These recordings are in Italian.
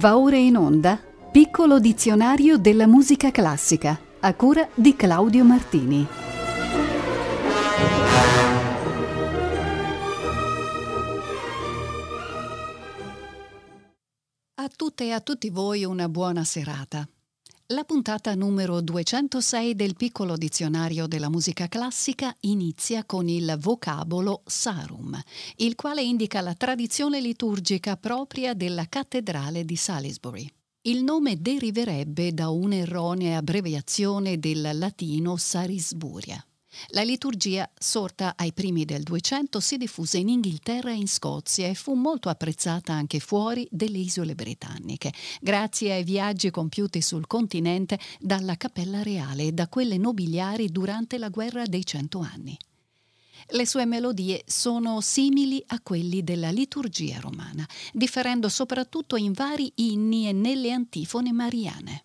Va ora in onda Piccolo dizionario della musica classica a cura di Claudio Martini. A tutte e a tutti voi una buona serata. La puntata numero 206 del piccolo dizionario della musica classica inizia con il vocabolo Sarum, il quale indica la tradizione liturgica propria della cattedrale di Salisbury. Il nome deriverebbe da un'erronea abbreviazione del latino Sarisburia. La liturgia, sorta ai primi del 200, si diffuse in Inghilterra e in Scozia e fu molto apprezzata anche fuori delle isole britanniche, grazie ai viaggi compiuti sul continente dalla Cappella Reale e da quelle nobiliari durante la Guerra dei Cento Anni. Le sue melodie sono simili a quelli della liturgia romana, differendo soprattutto in vari inni e nelle antifone mariane.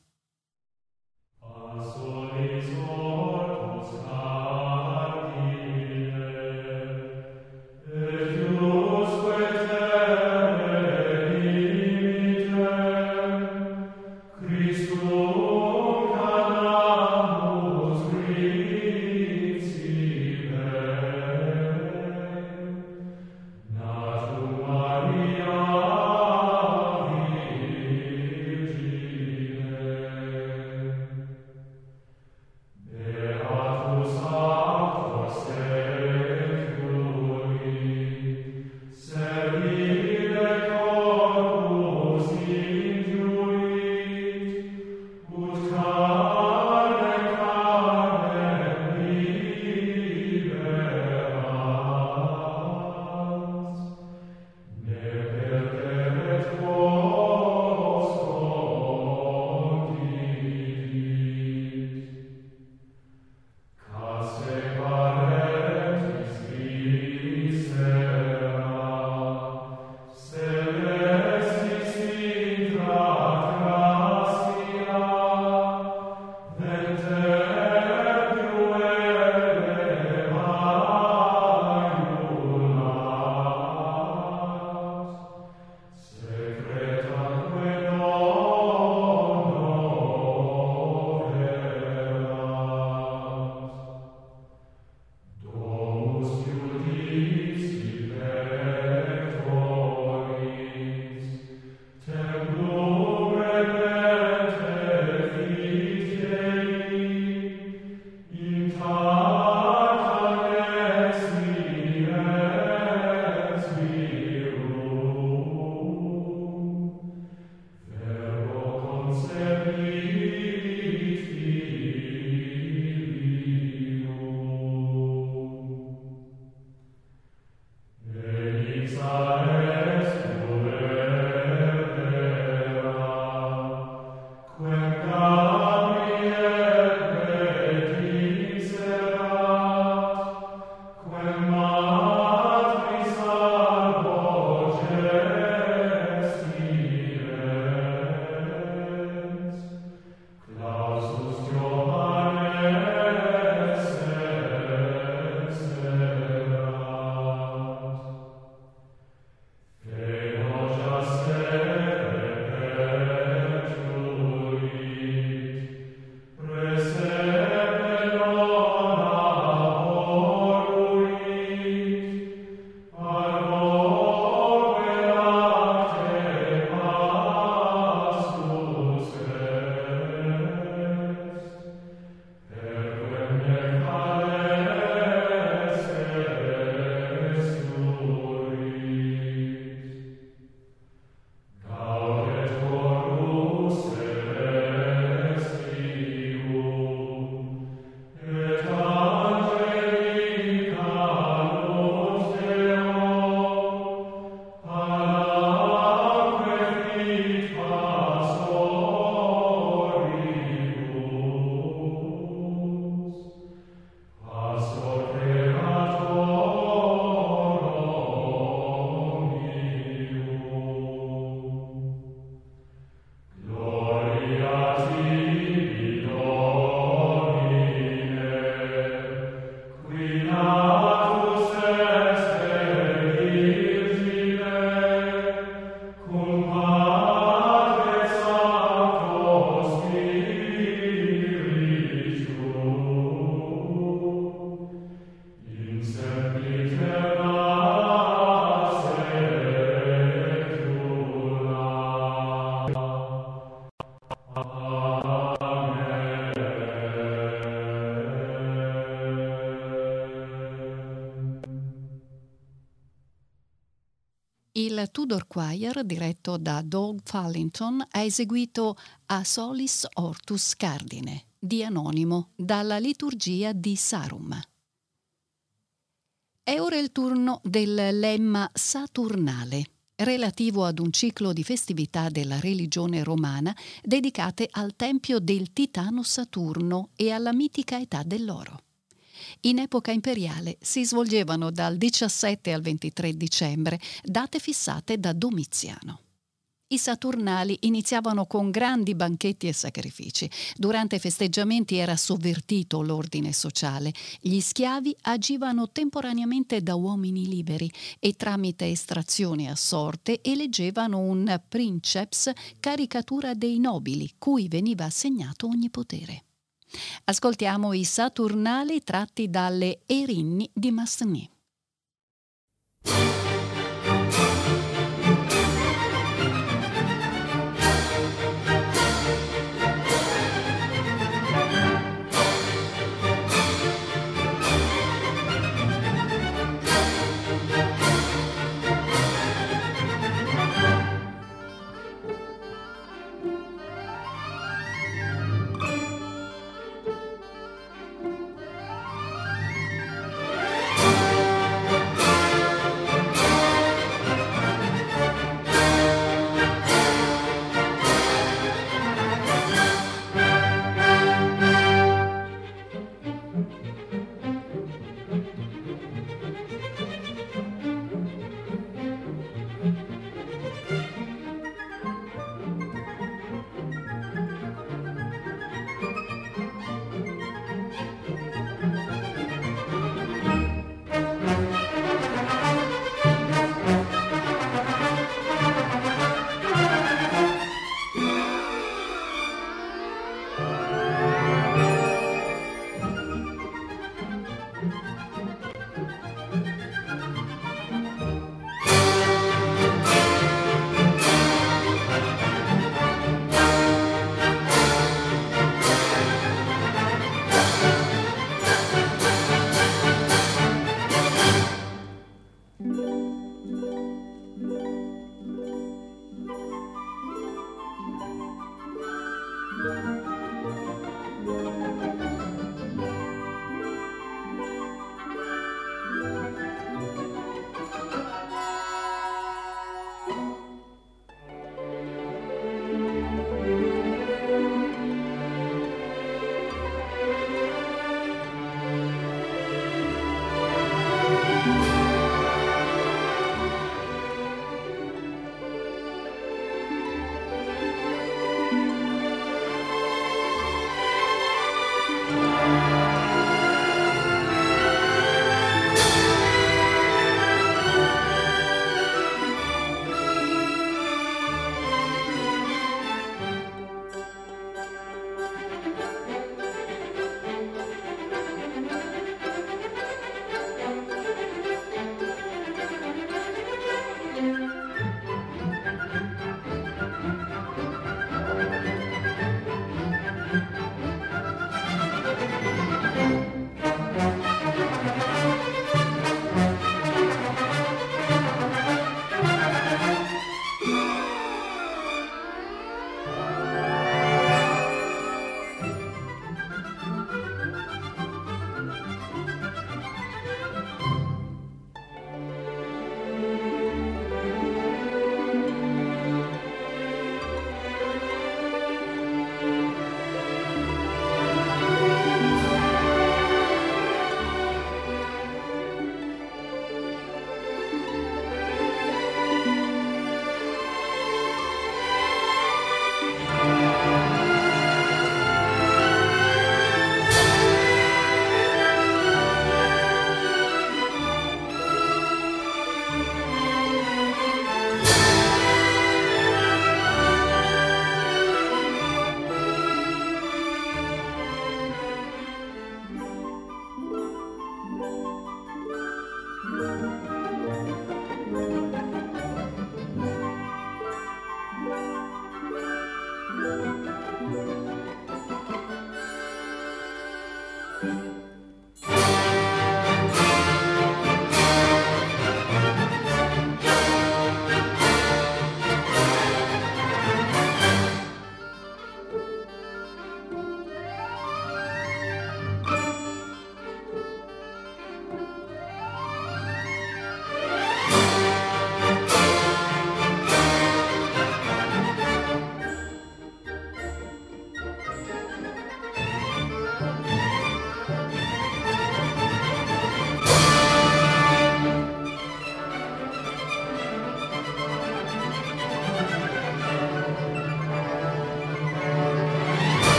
Il Tudor Choir, diretto da Doug Fallington, ha eseguito A Solis Ortus Cardine, di Anonimo, dalla liturgia di Sarum. È ora il turno del lemma saturnale, relativo ad un ciclo di festività della religione romana dedicate al tempio del titano Saturno e alla mitica età dell'oro. In epoca imperiale si svolgevano dal 17 al 23 dicembre, date fissate da Domiziano. I Saturnali iniziavano con grandi banchetti e sacrifici. Durante i festeggiamenti era sovvertito l'ordine sociale. Gli schiavi agivano temporaneamente da uomini liberi e tramite estrazione a sorte eleggevano un princeps caricatura dei nobili, cui veniva assegnato ogni potere. Ascoltiamo i Saturnali tratti dalle Erinni di Massenet.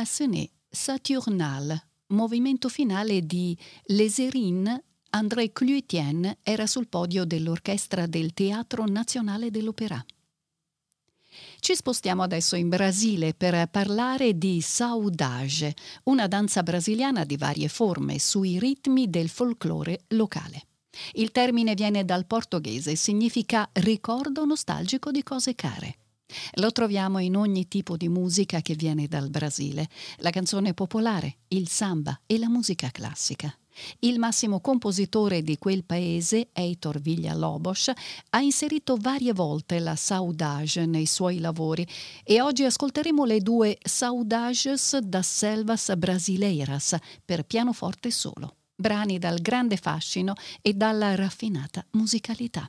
Massenet, Saturnal, movimento finale di Les Erines, André Cluetien era sul podio dell'orchestra del Teatro Nazionale dell'Opéra. Ci spostiamo adesso in Brasile per parlare di saudade, una danza brasiliana di varie forme sui ritmi del folklore locale. Il termine viene dal portoghese e significa ricordo nostalgico di cose care. Lo troviamo in ogni tipo di musica che viene dal Brasile, la canzone popolare, il samba e la musica classica. Il massimo compositore di quel paese, Heitor Villa-Lobos, ha inserito varie volte la saudade nei suoi lavori e oggi ascolteremo le due Saudages das Selvas Brasileiras per pianoforte solo, brani dal grande fascino e dalla raffinata musicalità.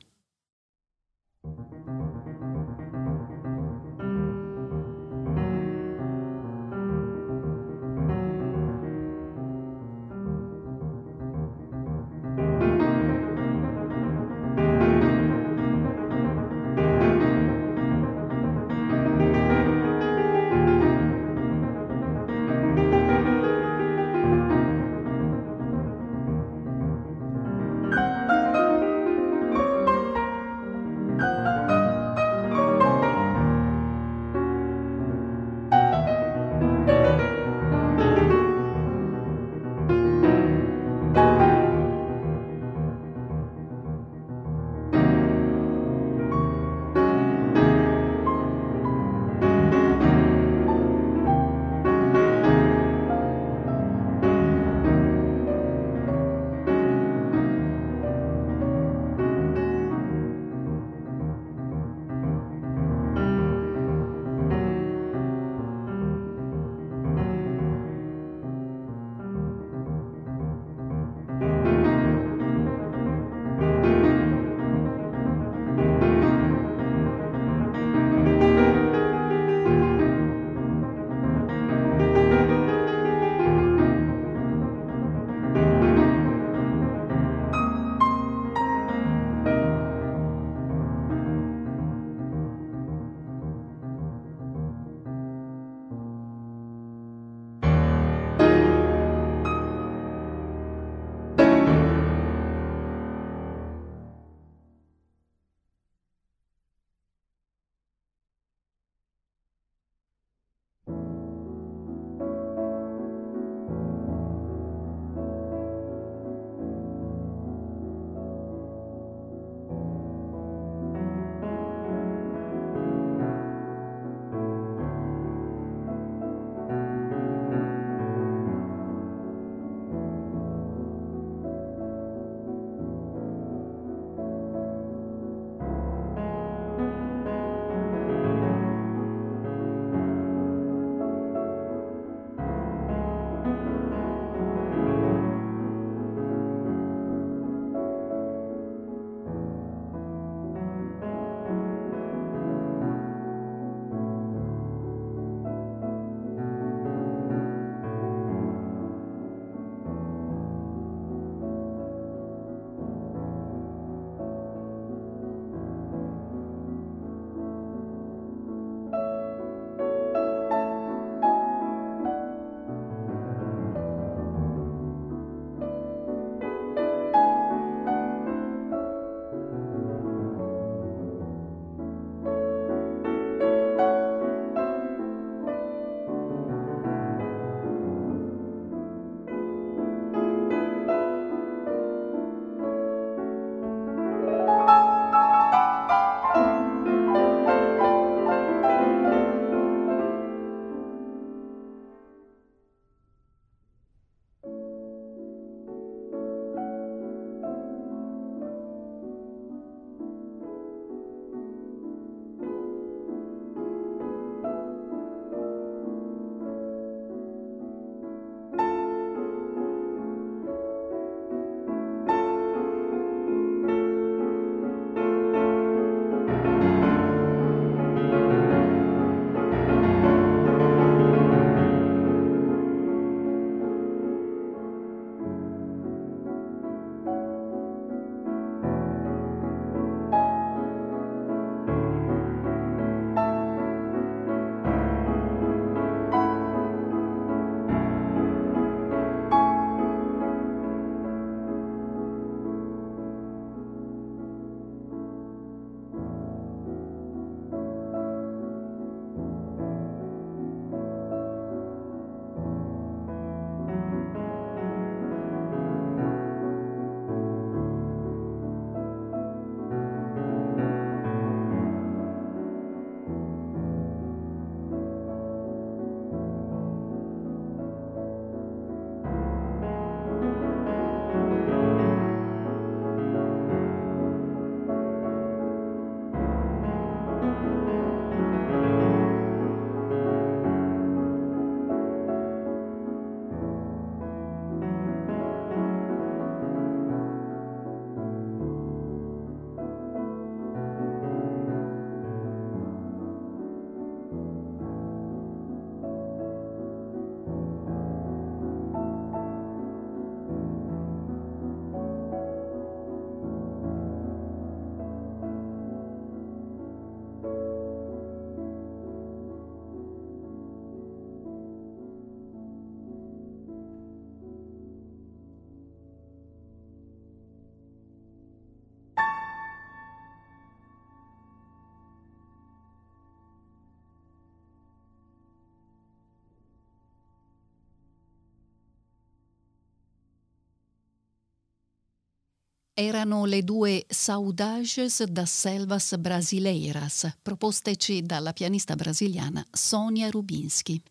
Erano le due Saudages das Selvas Brasileiras, proposteci dalla pianista brasiliana Sonia Rubinski.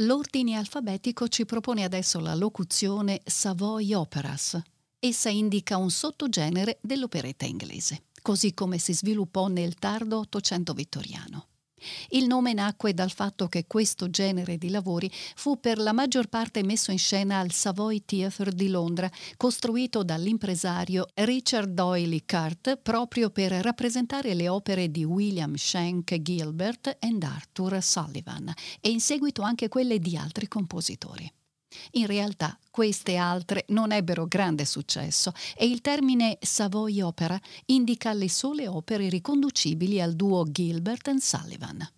L'ordine alfabetico ci propone adesso la locuzione Savoy Operas. Essa indica un sottogenere dell'operetta inglese, così come si sviluppò nel tardo Ottocento vittoriano. Il nome nacque dal fatto che questo genere di lavori fu per la maggior parte messo in scena al Savoy Theatre di Londra, costruito dall'impresario Richard Doyle Cart proprio per rappresentare le opere di William Shank Gilbert e Arthur Sullivan e in seguito anche quelle di altri compositori. In realtà queste altre non ebbero grande successo e il termine Savoy Opera indica le sole opere riconducibili al duo Gilbert and Sullivan.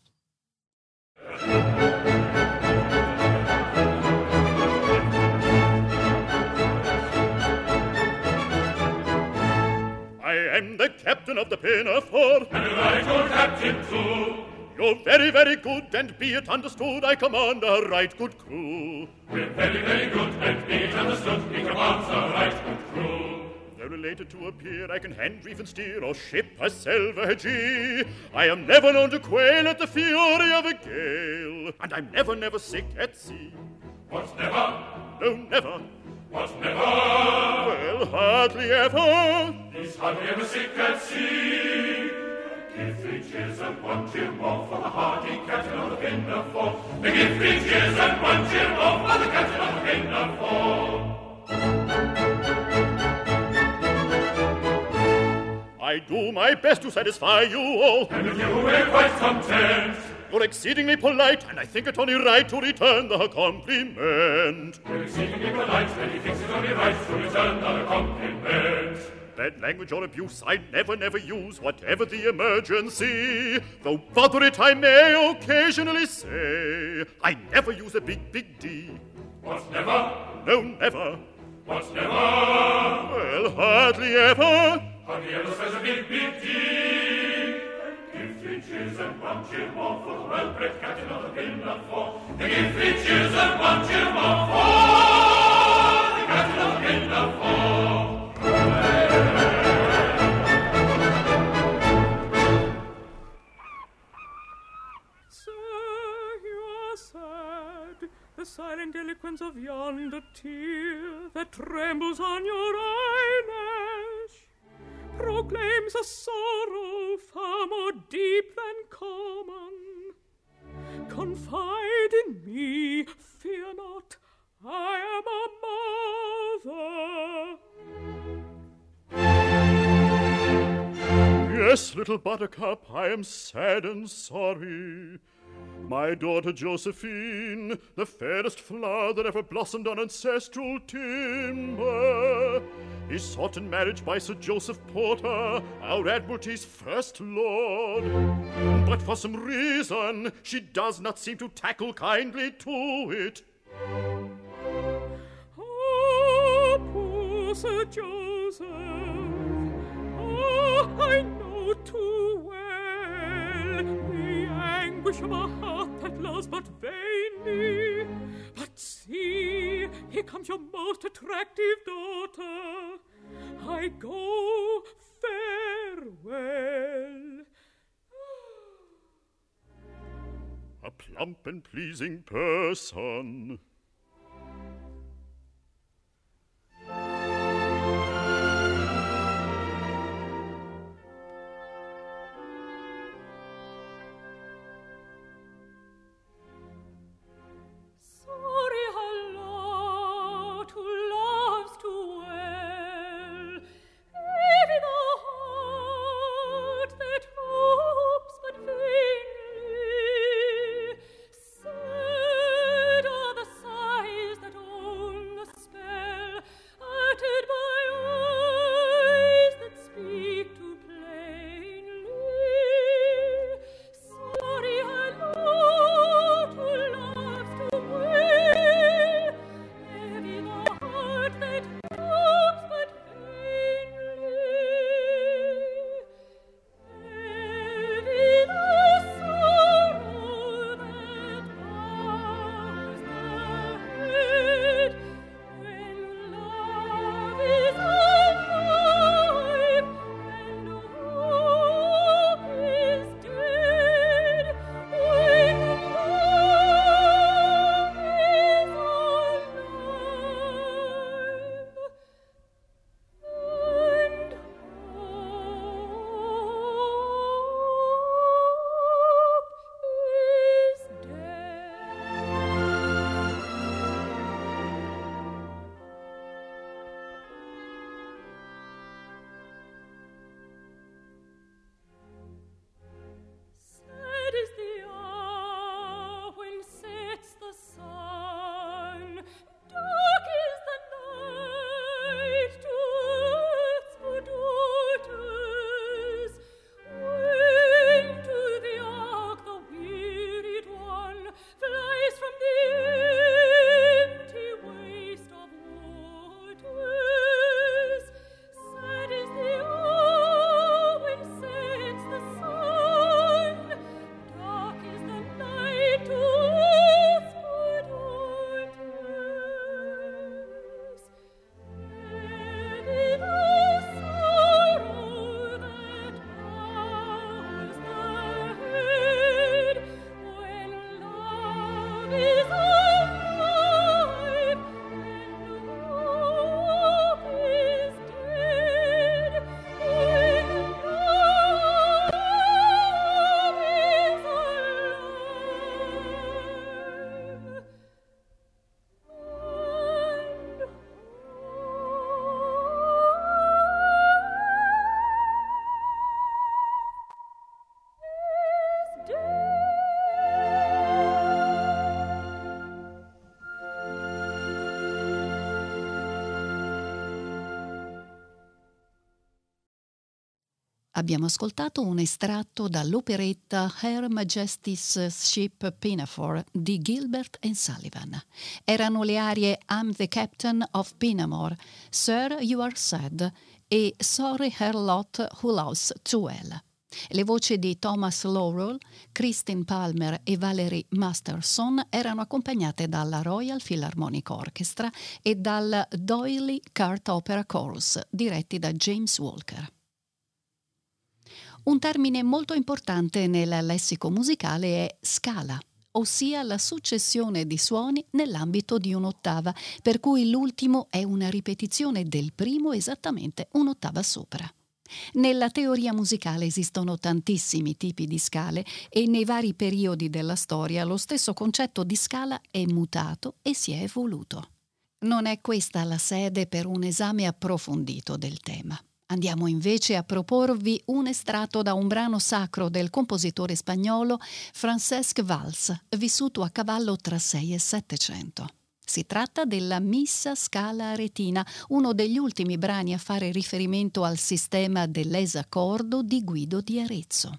I am the captain of the Pinafore. And I your captain too. You're very, very good, and be it understood, I command a right good crew. We're very, very good, and be it understood, we command a right good crew. They're related to appear, I can hand, reef, and steer, or ship a salvage. I am never known to quail at the fury of a gale, and I'm never, never sick at sea. What's never? No, never. What's never? Well, hardly ever. He's hardly ever sick at sea. Give three cheers and one cheer more for the hardy captain of the Pinafore. They give three cheers and one cheer more for the captain of the Pinafore. I do my best to satisfy you all. And with you we're quite content. You're exceedingly polite, and I think it only right to return the compliment. We're exceedingly polite, and he thinks it only right to return the compliment. Bad language or abuse I never, never use, whatever the emergency. Though bother it I may occasionally say, I never use a big, big D. What's never? No, never. What's never? Well, hardly ever. Hardly ever says a big, big D. Give three cheers and one cheer more for the well-bred captain of the Pinafore. They give three tear that trembles on your eyelash proclaims a sorrow far more deep than common. Confide in me, fear not, I am a mother. Yes, little buttercup, I am sad and sorry. My daughter Josephine, the fairest flower that ever blossomed on ancestral timber, is sought in marriage by Sir Joseph Porter, our Admiralty's first lord. But for some reason, she does not seem to tackle kindly to it. Oh, poor Sir Joseph, oh, I know too well the anguish of a heart but vainly. But see, here comes your most attractive daughter. I go farewell. a plump and pleasing person. Abbiamo ascoltato un estratto dall'operetta Her Majesty's Ship Pinafore di Gilbert and Sullivan. Erano le arie I'm the Captain of Pinamore, Sir You Are Sad e Sorry Her Lot Who Loves Too Well. Le voci di Thomas Laurel, Christine Palmer e Valerie Masterson erano accompagnate dalla Royal Philharmonic Orchestra e dal Doyley Cart Opera Chorus, diretti da James Walker. Un termine molto importante nel lessico musicale è scala, ossia la successione di suoni nell'ambito di un'ottava, per cui l'ultimo è una ripetizione del primo esattamente un'ottava sopra. Nella teoria musicale esistono tantissimi tipi di scale e nei vari periodi della storia lo stesso concetto di scala è mutato e si è evoluto. Non è questa la sede per un esame approfondito del tema. Andiamo invece a proporvi un estratto da un brano sacro del compositore spagnolo Francesc Valls, vissuto a cavallo tra 6 e 700. Si tratta della Missa Scala Aretina, uno degli ultimi brani a fare riferimento al sistema dell'esaccordo di Guido di Arezzo.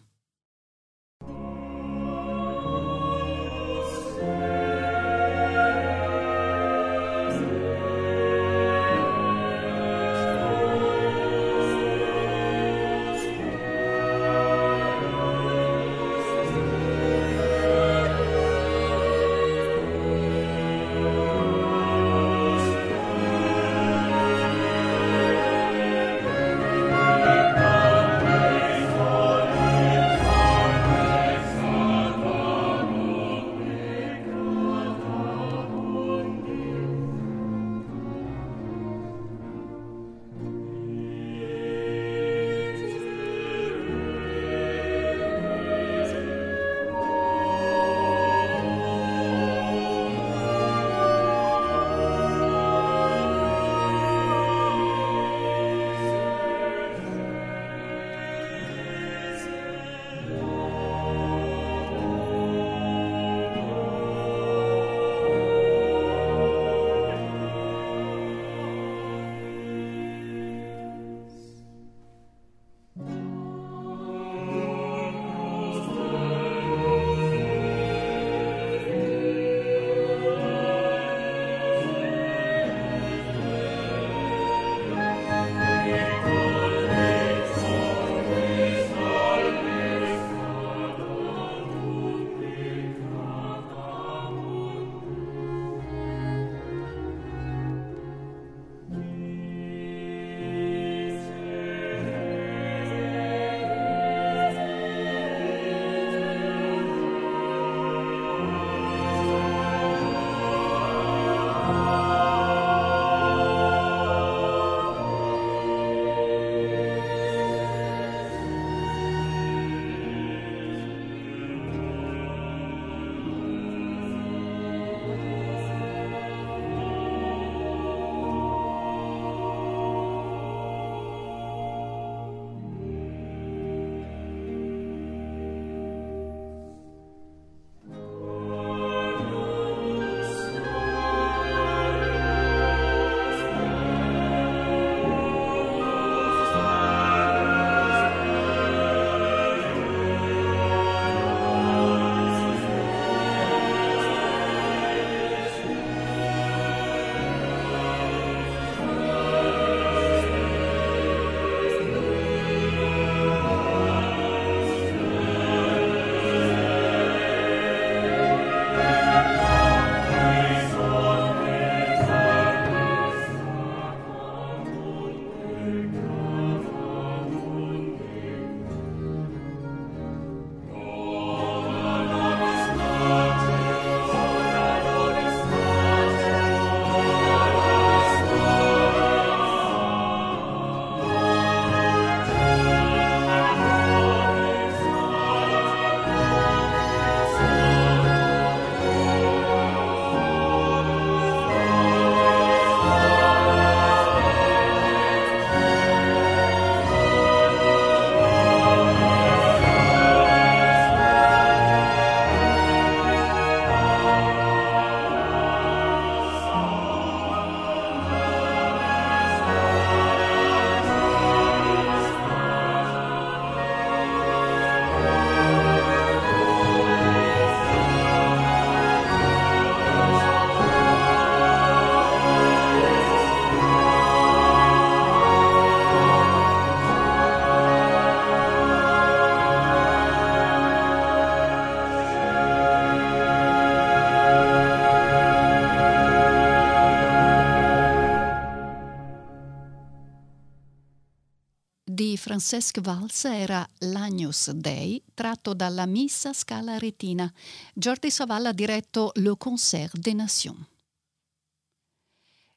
Francesc Valls era l'Agnus Dei, tratto dalla Missa Scala Retina. Jordi Savalla ha diretto Le Concert des Nations.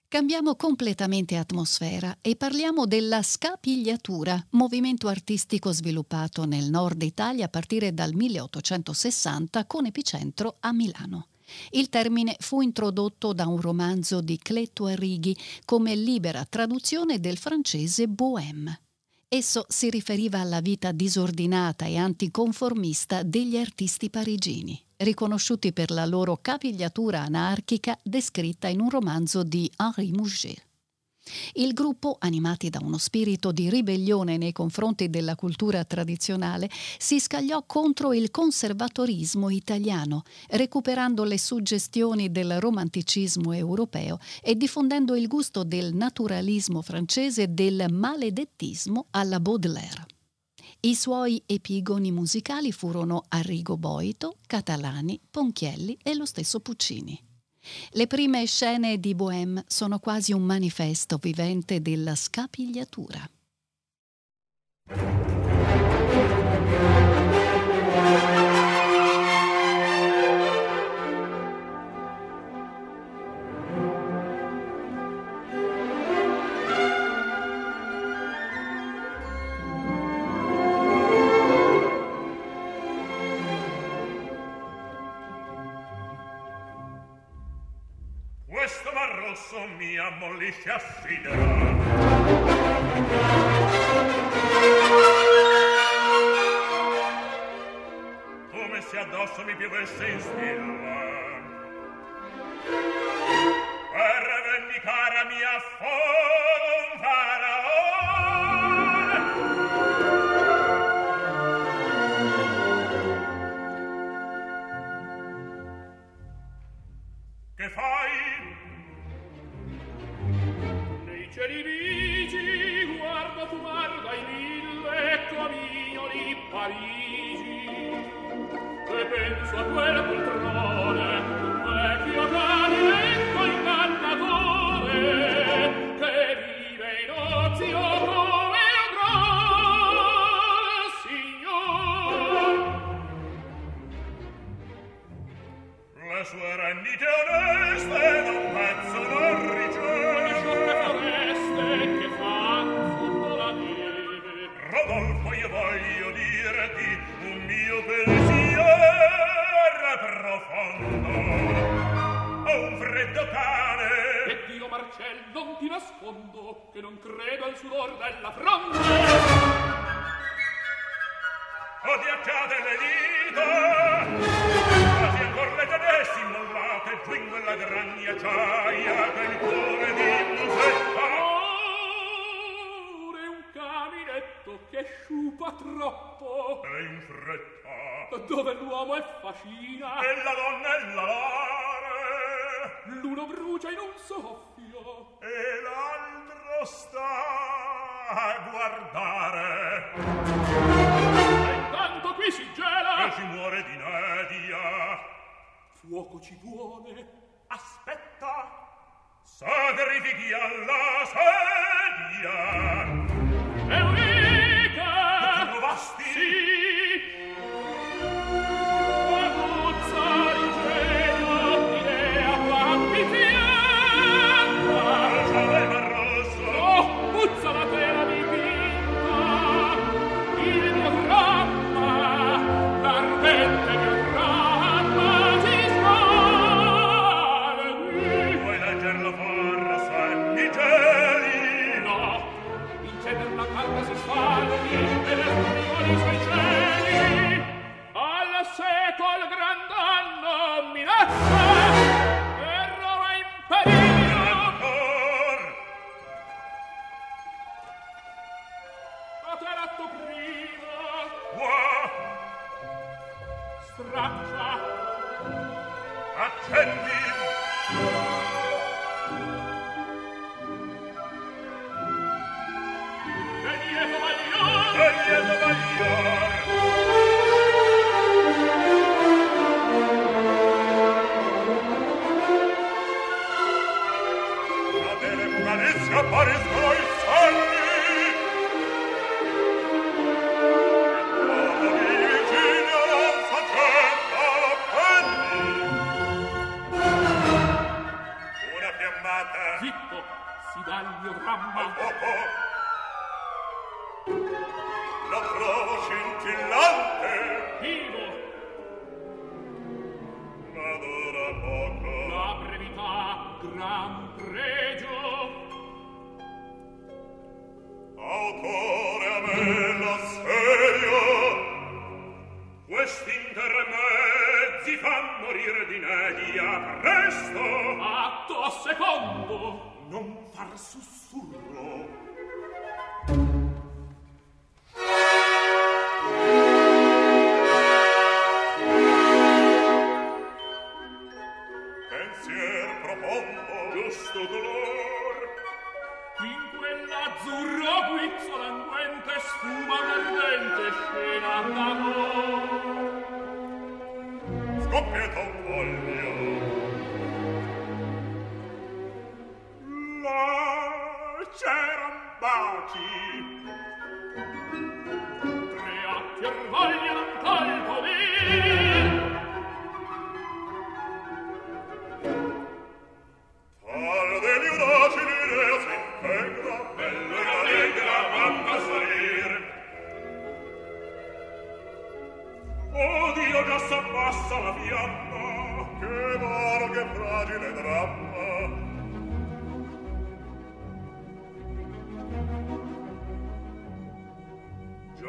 Cambiamo completamente atmosfera e parliamo della scapigliatura, movimento artistico sviluppato nel nord Italia a partire dal 1860 con epicentro a Milano. Il termine fu introdotto da un romanzo di Cleto Arrighi come libera traduzione del francese bohème. Esso si riferiva alla vita disordinata e anticonformista degli artisti parigini, riconosciuti per la loro capigliatura anarchica descritta in un romanzo di Henri Mouget. Il gruppo, animati da uno spirito di ribellione nei confronti della cultura tradizionale, si scagliò contro il conservatorismo italiano, recuperando le suggestioni del romanticismo europeo e diffondendo il gusto del naturalismo francese e del maledettismo alla Baudelaire. I suoi epigoni musicali furono Arrigo Boito, Catalani, Ponchielli e lo stesso Puccini. Le prime scene di Bohème sono quasi un manifesto vivente della scapigliatura. A sidera come se addosso mi piovesse in stilla non credo al sudor della fronte. ho diacciate le dita quasi ancor le tenessi immollate giù in quella gran ghiacciaia che il cuore di musetta è un caminetto che sciupa troppo. e in fretta Dove l'uomo è fascina. e la donna è la lare L'uno brucia in un soffio. e l'altro sta a guardare. E intanto qui si gela. E si muore di nedia fuoco ci vuole. Aspetta. Sacrifichi alla sedia. E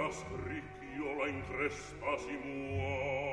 ricchiola in cresta si muove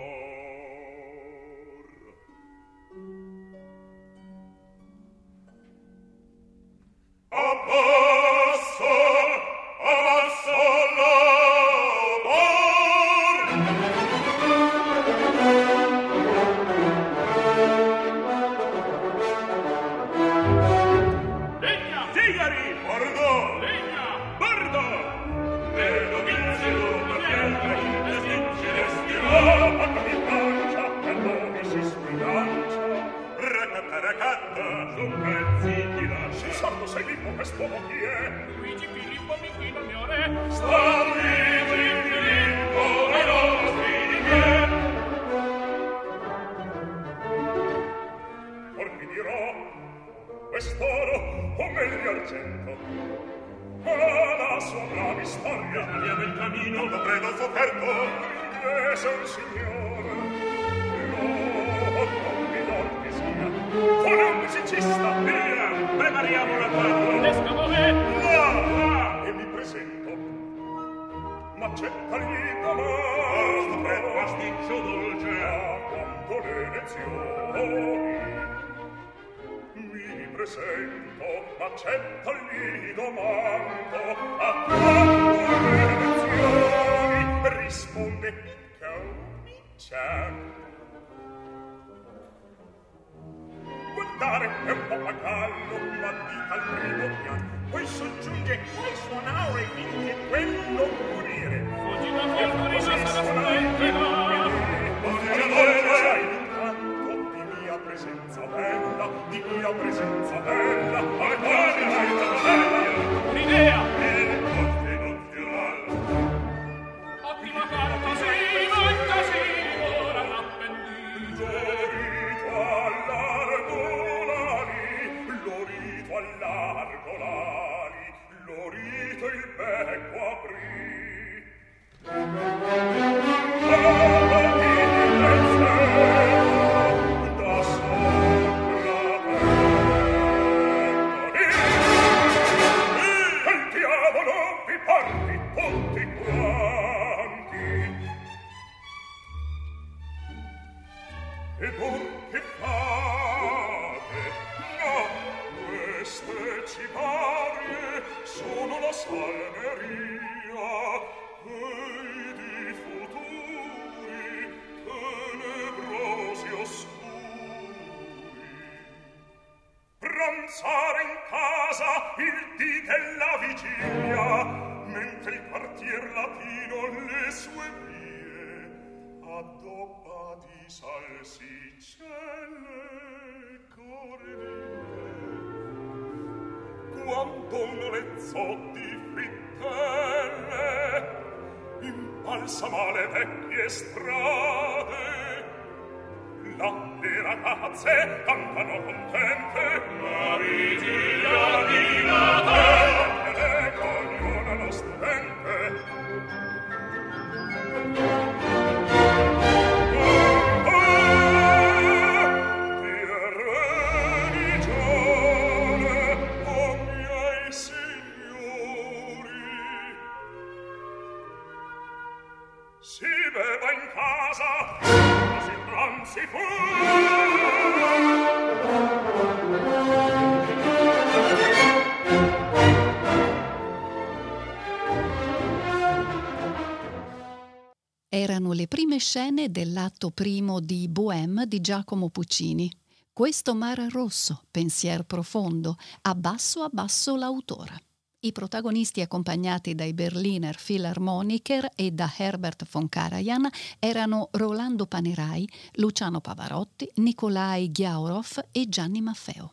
Erano le prime scene dell'atto primo di Bohème di Giacomo Puccini. Questo mare rosso, pensier profondo, abbasso abbasso l'autore. I protagonisti accompagnati dai Berliner Philharmoniker e da Herbert von Karajan erano Rolando Panerai, Luciano Pavarotti, Nikolai Ghiaurov e Gianni Maffeo.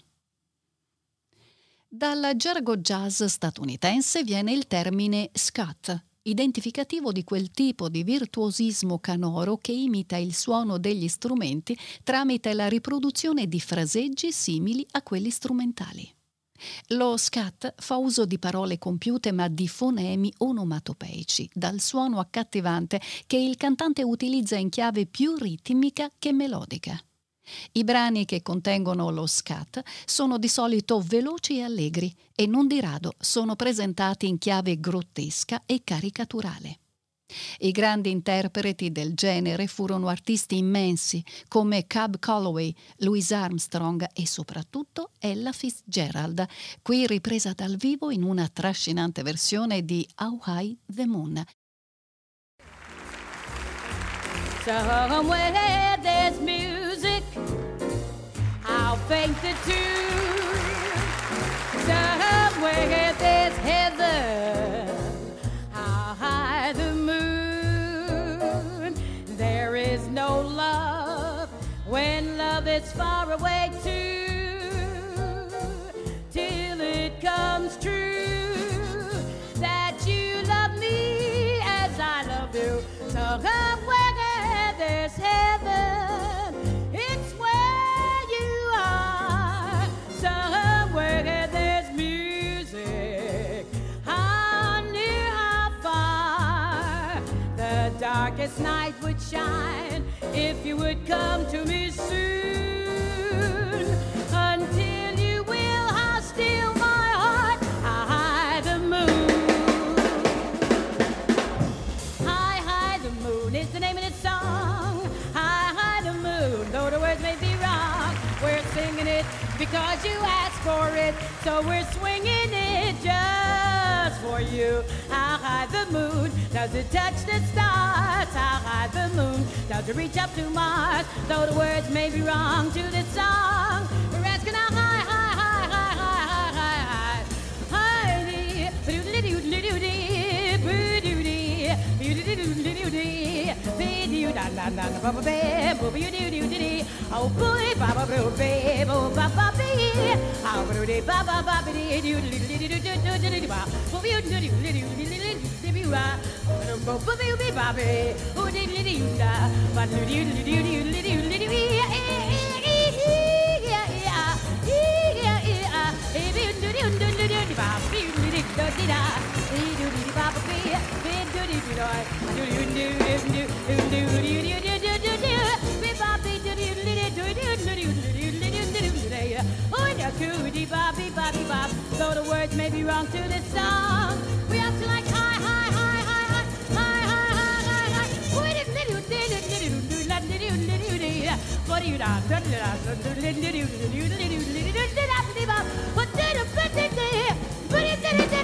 Dal gergo jazz statunitense viene il termine scat, identificativo di quel tipo di virtuosismo canoro che imita il suono degli strumenti tramite la riproduzione di fraseggi simili a quelli strumentali. Lo scat fa uso di parole compiute ma di fonemi onomatopeici, dal suono accattivante che il cantante utilizza in chiave più ritmica che melodica. I brani che contengono lo scat sono di solito veloci e allegri e non di rado sono presentati in chiave grottesca e caricaturale. I grandi interpreti del genere furono artisti immensi come Cab Calloway, Louis Armstrong e soprattutto Ella Fitzgerald, qui ripresa dal vivo in una trascinante versione di How High the Moon. Somewhere there's music, I'll faint the tune. Somewhere there's is no love when love is far away too, you would come to me soon. Until you will, how still my heart, how high the moon. High, high the moon is the name of this song. High, high the moon, though the words may be wrong. We're singing it because you asked for it, so we're swinging it just for you. How high the moon does it touch the stars? How high the moon does it reach up to Mars? Though the words may be wrong to this song, Oh boy, baba blue babe, oh baba bee, how broody baba baba dee doo doo doo doo doo doo doo doo doo doo doo doo doo doo doo doo Though the words may be wrong to this song,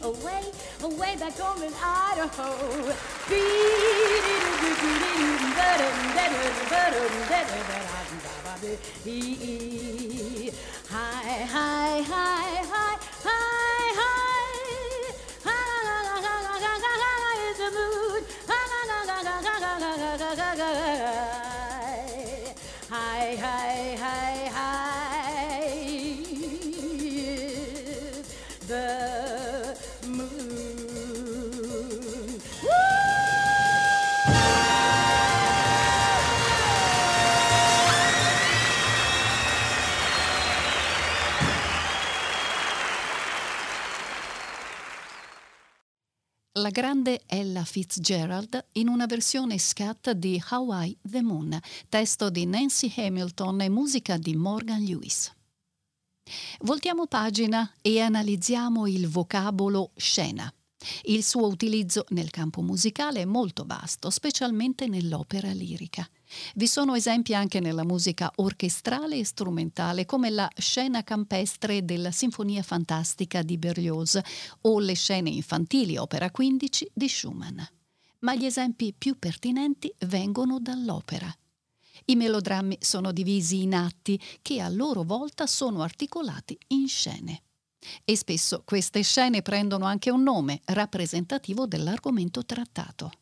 Away, away back home in Idaho. Better, high, high, high, high. Grande Ella Fitzgerald in una versione scat di Hawaii the Moon, testo di Nancy Hamilton e musica di Morgan Lewis. Voltiamo pagina e analizziamo il vocabolo scena. Il suo utilizzo nel campo musicale è molto vasto, specialmente nell'opera lirica. Vi sono esempi anche nella musica orchestrale e strumentale, come la scena campestre della Sinfonia Fantastica di Berlioz o le scene infantili, opera 15 di Schumann. Ma gli esempi più pertinenti vengono dall'opera. I melodrammi sono divisi in atti che a loro volta sono articolati in scene. E spesso queste scene prendono anche un nome rappresentativo dell'argomento trattato.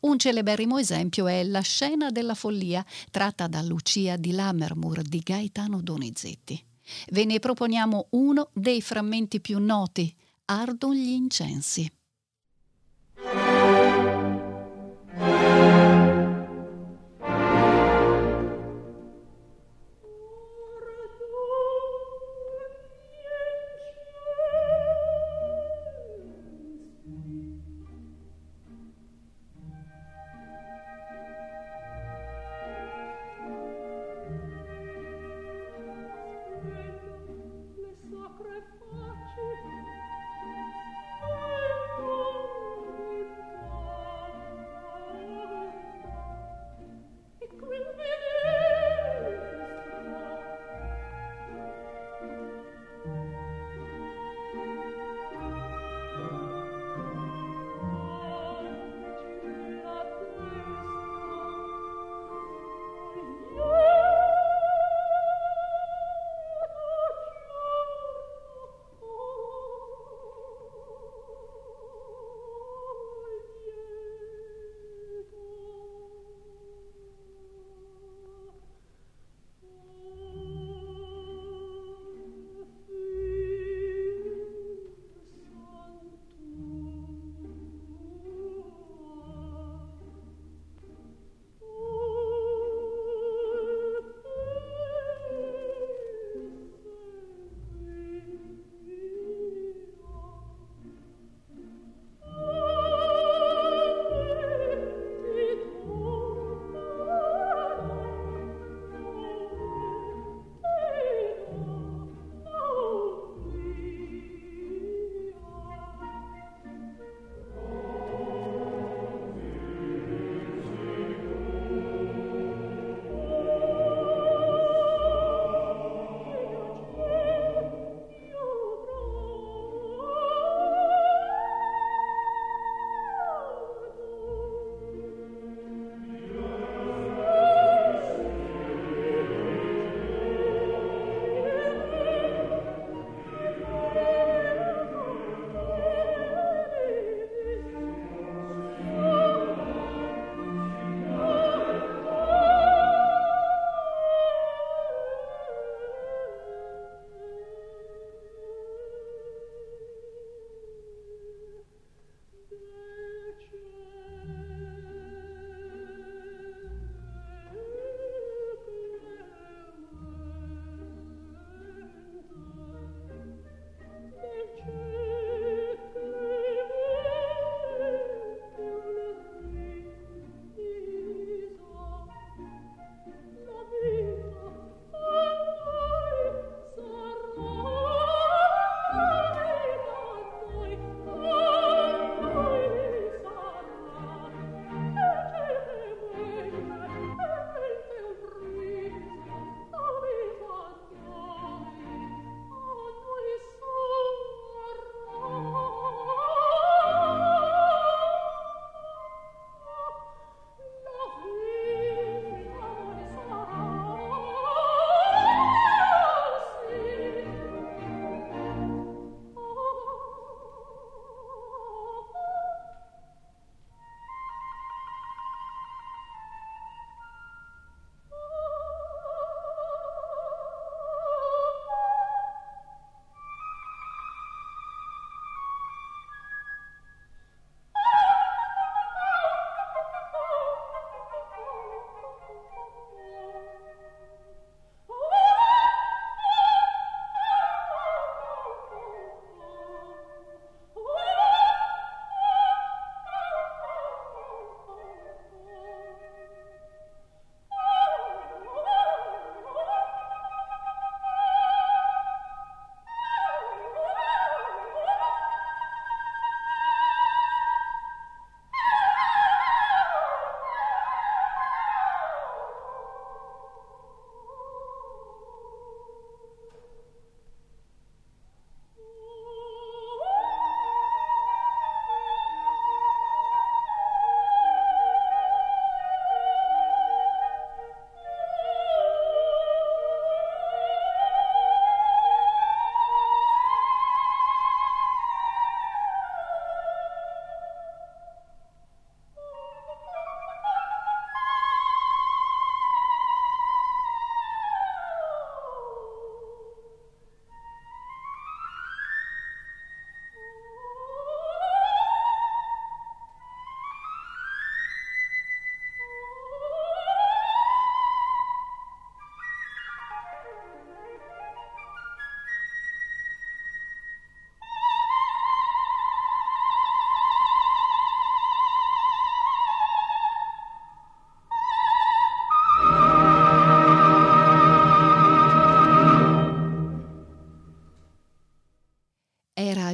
Un celeberrimo esempio è La scena della follia, tratta da Lucia di Lammermoor di Gaetano Donizetti. Ve ne proponiamo uno dei frammenti più noti, Ardon gli incensi.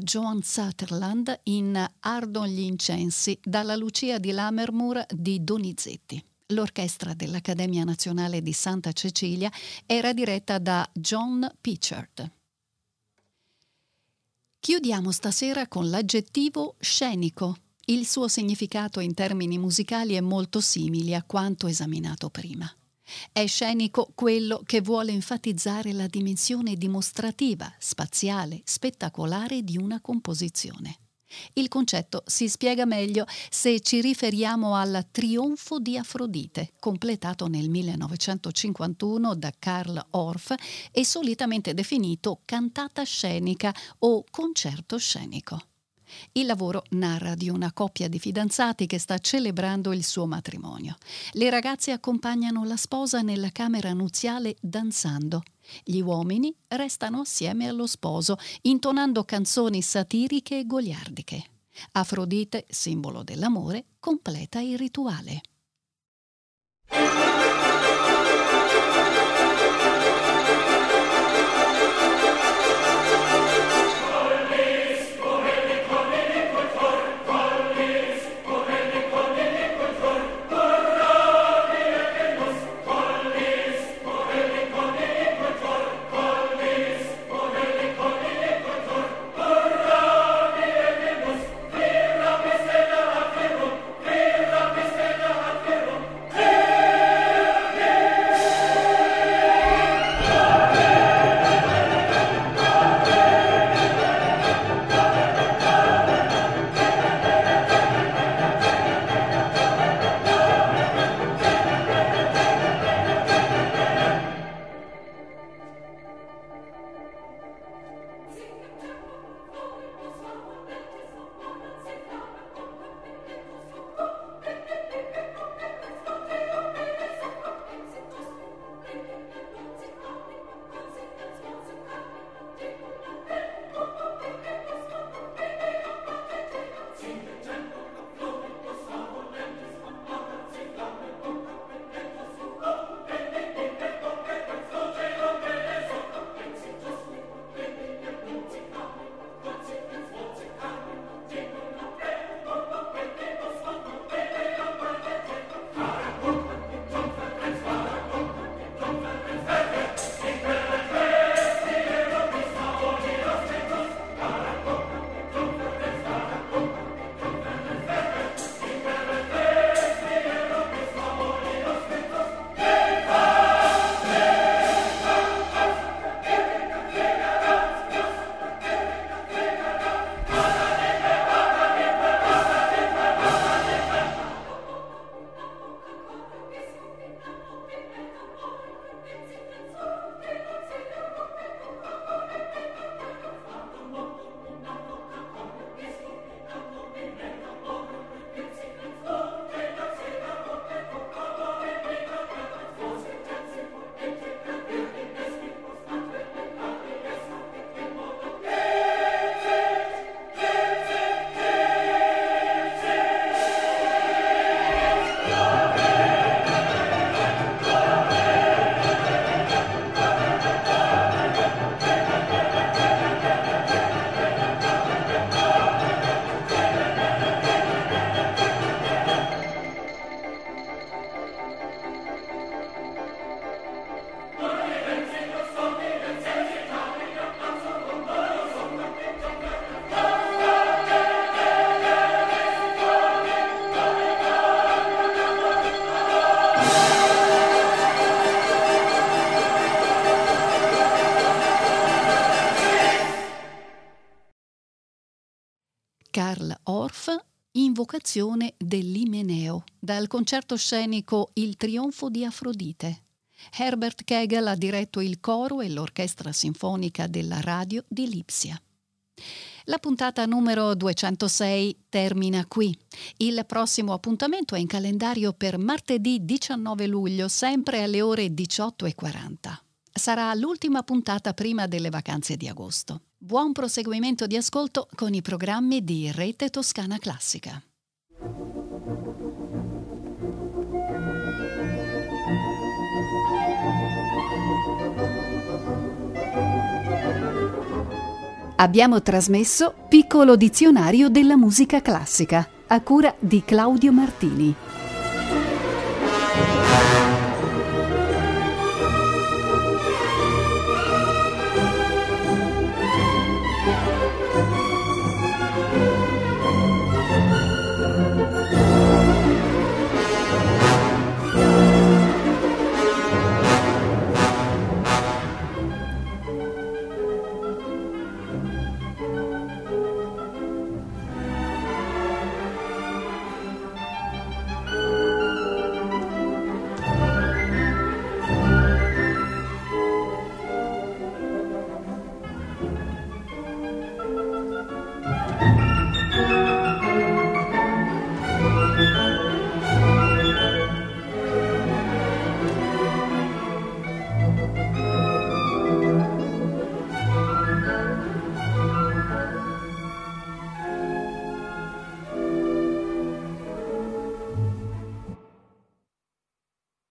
Joan Sutherland in Ardon gli incensi dalla Lucia di Lammermoor di Donizetti. L'orchestra dell'Accademia Nazionale di Santa Cecilia era diretta da John Pitchard. Chiudiamo stasera con l'aggettivo scenico. Il suo significato in termini musicali è molto simile a quanto esaminato prima. È scenico quello che vuole enfatizzare la dimensione dimostrativa, spaziale, spettacolare di una composizione. Il concetto si spiega meglio se ci riferiamo al Trionfo di Afrodite, completato nel 1951 da Karl Orff e solitamente definito cantata scenica o concerto scenico. Il lavoro narra di una coppia di fidanzati che sta celebrando il suo matrimonio. Le ragazze accompagnano la sposa nella camera nuziale danzando. Gli uomini restano assieme allo sposo, intonando canzoni satiriche e goliardiche. Afrodite, simbolo dell'amore, completa il rituale. Invocazione dell'Imeneo, dal concerto scenico Il trionfo di Afrodite. Herbert Kegel ha diretto il coro e l'orchestra sinfonica della radio di Lipsia. La puntata numero 206 termina qui. Il prossimo appuntamento è in calendario per martedì 19 luglio, sempre alle ore 18.40. Sarà l'ultima puntata prima delle vacanze di agosto. Buon proseguimento di ascolto con i programmi di Rete Toscana Classica. Abbiamo trasmesso Piccolo dizionario della musica classica a cura di Claudio Martini.